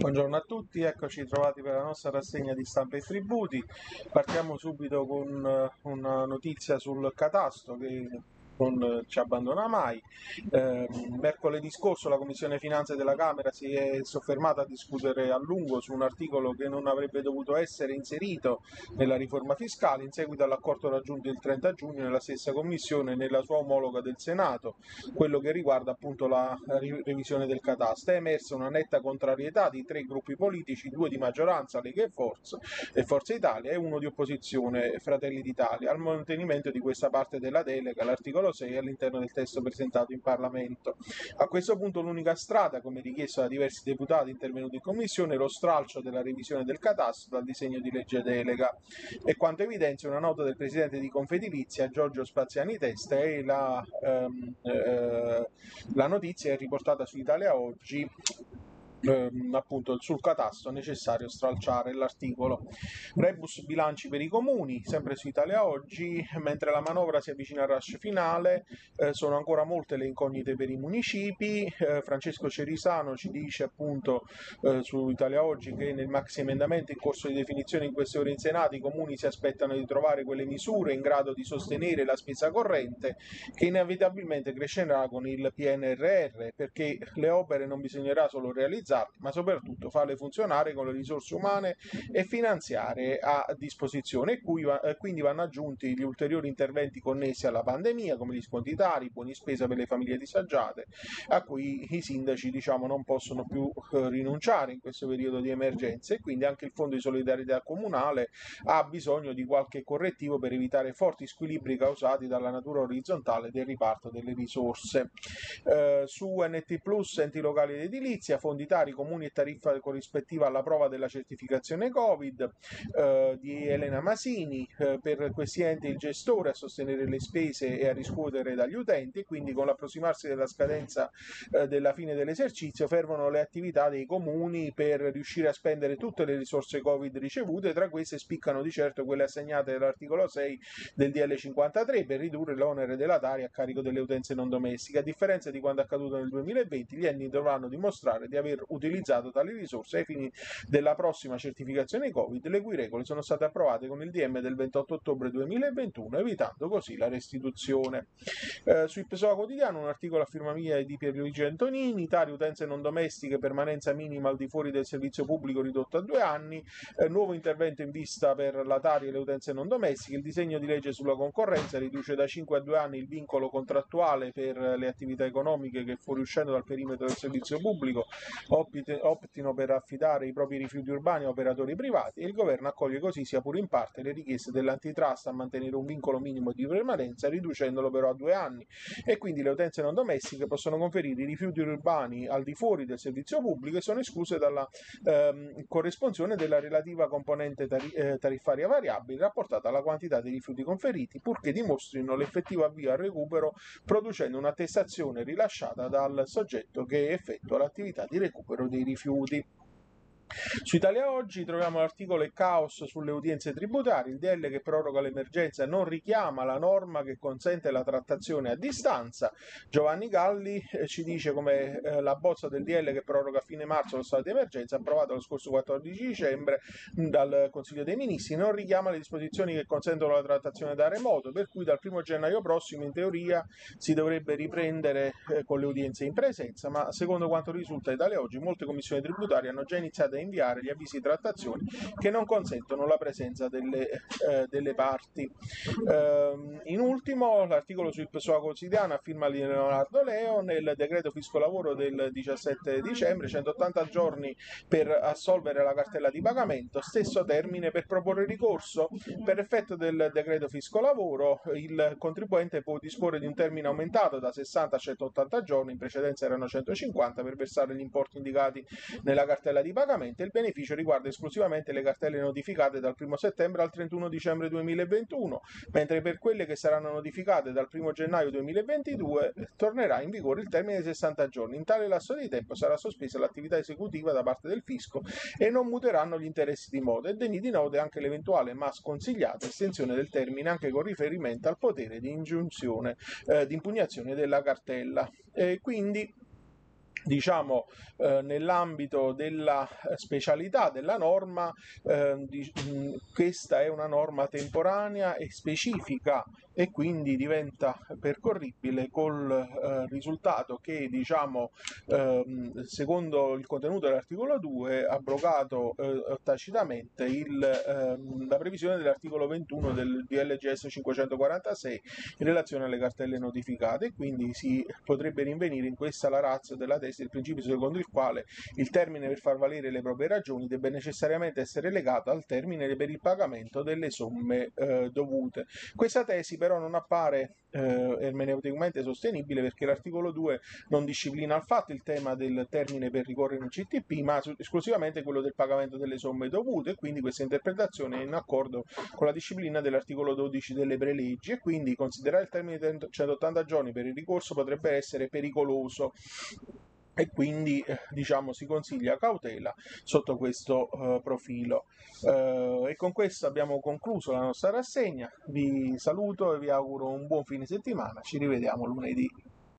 Buongiorno a tutti, eccoci trovati per la nostra rassegna di stampa e tributi. Partiamo subito con eh, una notizia sul catasto che non ci abbandona mai. Eh, mercoledì scorso la Commissione Finanze della Camera si è soffermata a discutere a lungo su un articolo che non avrebbe dovuto essere inserito nella riforma fiscale in seguito all'accordo raggiunto il 30 giugno nella stessa Commissione nella sua omologa del Senato, quello che riguarda appunto la revisione del catasto. È emersa una netta contrarietà di tre gruppi politici, due di maggioranza, Lega e Forza, e Forza Italia, e uno di opposizione, Fratelli d'Italia, al mantenimento di questa parte della delega, l'articolo 6 all'interno del testo presentato in Parlamento. A questo punto l'unica strada, come richiesto da diversi deputati intervenuti in Commissione, è lo stralcio della revisione del catasto dal disegno di legge delega e quanto evidenzia una nota del Presidente di Confedilizia Giorgio Spaziani Testa e la, ehm, eh, la notizia è riportata su Italia Oggi ehm, appunto sul catasto è necessario stralciare l'articolo. Rebus bilanci per i comuni, sempre su Italia Oggi, mentre la manovra si avvicina al rush finale, eh, sono ancora molte le incognite per i municipi. Eh, Francesco Cerisano ci dice appunto eh, su Italia Oggi che nel maxi emendamento in corso di definizione in queste ore in Senato i comuni si aspettano di trovare quelle misure in grado di sostenere la spesa corrente che inevitabilmente crescerà con il PNRR perché le opere non bisognerà solo realizzare realizzarli, ma soprattutto farle funzionare con le risorse umane e finanziarie a disposizione e cui, eh, quindi vanno aggiunti gli ulteriori interventi connessi alla pandemia come gli sconti tari, buoni spesa per le famiglie disagiate a cui i sindaci diciamo, non possono più eh, rinunciare in questo periodo di emergenza e quindi anche il fondo di solidarietà comunale ha bisogno di qualche correttivo per evitare forti squilibri causati dalla natura orizzontale del riparto delle risorse. Eh, su NT Plus, enti locali ed edilizia, fondi tari alimentari comuni e tariffa corrispettiva alla prova della certificazione Covid eh, di Elena Masini, eh, per questi enti il gestore a sostenere le spese e a riscuotere dagli utenti e quindi con l'approssimarsi della scadenza eh, della fine dell'esercizio fermano le attività dei comuni per riuscire a spendere tutte le risorse Covid ricevute, tra queste spiccano di certo quelle assegnate dall'articolo 6 del DL 53 per ridurre l'onere della Tari a carico delle utenze non domestiche. A differenza di quanto accaduto nel 2020, gli enti dovranno dimostrare di aver utilizzato tali risorse ai fini della prossima certificazione Covid, le cui regole sono state approvate con il DM del 28 ottobre 2021, evitando così la restituzione. Eh, su Pessoa Quotidiano un articolo a firma mia di Pierluigi Antonini, Italia utenze non domestiche, permanenza minima al di fuori del servizio pubblico ridotto a due anni, eh, nuovo intervento in vista per la Tari e le utenze non domestiche, il disegno di legge sulla concorrenza riduce da 5 a 2 anni il vincolo contrattuale per le attività economiche che fuoriuscendo dal perimetro del servizio pubblico optino per affidare i propri rifiuti urbani a operatori privati e il governo accoglie così, sia pure in parte, le richieste dell'antitrust a mantenere un vincolo minimo di permanenza, riducendolo però a due anni. E quindi le utenze non domestiche possono conferire i rifiuti urbani al di fuori del servizio pubblico e sono escluse dalla ehm, corresponsione della relativa componente tari- eh, tariffaria variabile rapportata alla quantità di rifiuti conferiti, purché dimostrino l'effettivo avvio al recupero producendo un'attestazione rilasciata dal soggetto che effettua l'attività di recupero dei rifiuti. Su Italia Oggi troviamo l'articolo caos sulle udienze tributarie, il DL che proroga l'emergenza non richiama la norma che consente la trattazione a distanza. Giovanni Galli eh, ci dice come eh, la bozza del DL che proroga a fine marzo lo stato di emergenza, approvata lo scorso 14 dicembre dal Consiglio dei Ministri, non richiama le disposizioni che consentono la trattazione da remoto, per cui dal 1 gennaio prossimo in teoria si dovrebbe riprendere eh, con le udienze in presenza, ma secondo quanto risulta Italia Oggi molte commissioni tributarie hanno già iniziato a inviare gli avvisi di trattazione che non consentono la presenza delle, eh, delle parti. Eh, in ultimo, l'articolo sul PSOA quotidiano affirma Leonardo Leo nel decreto fisco lavoro del 17 dicembre, 180 giorni per assolvere la cartella di pagamento, stesso termine per proporre ricorso. Per effetto del decreto fisco lavoro il contribuente può disporre di un termine aumentato da 60 a 180 giorni, in precedenza erano 150 per versare gli importi indicati nella cartella di pagamento Attualmente il beneficio riguarda esclusivamente le cartelle notificate dal 1 settembre al 31 dicembre 2021, mentre per quelle che saranno notificate dal 1 gennaio 2022 tornerà in vigore il termine di 60 giorni. In tale lasso di tempo sarà sospesa l'attività esecutiva da parte del fisco e non muteranno gli interessi di moda e degni di nota anche l'eventuale ma sconsigliata estensione del termine anche con riferimento al potere di ingiunzione, eh, di impugnazione della cartella. E quindi diciamo eh, nell'ambito della specialità della norma eh, di, mh, questa è una norma temporanea e specifica e quindi diventa percorribile col eh, risultato che diciamo ehm, secondo il contenuto dell'articolo 2 abrogato eh, tacitamente il, ehm, la previsione dell'articolo 21 del DLGS 546 in relazione alle cartelle notificate e quindi si potrebbe rinvenire in questa la razza della tesi del principio secondo il quale il termine per far valere le proprie ragioni debba necessariamente essere legato al termine per il pagamento delle somme eh, dovute. Questa tesi però non appare eh, ermeneuticamente sostenibile perché l'articolo 2 non disciplina affatto il tema del termine per ricorrere in CTP, ma esclusivamente quello del pagamento delle somme dovute e quindi questa interpretazione è in accordo con la disciplina dell'articolo 12 delle preleggi e quindi considerare il termine di 180 giorni per il ricorso potrebbe essere pericoloso e quindi eh, diciamo si consiglia cautela sotto questo uh, profilo. Uh, e con questo abbiamo concluso la nostra rassegna, vi saluto e vi auguro un buon fine settimana, ci rivediamo lunedì.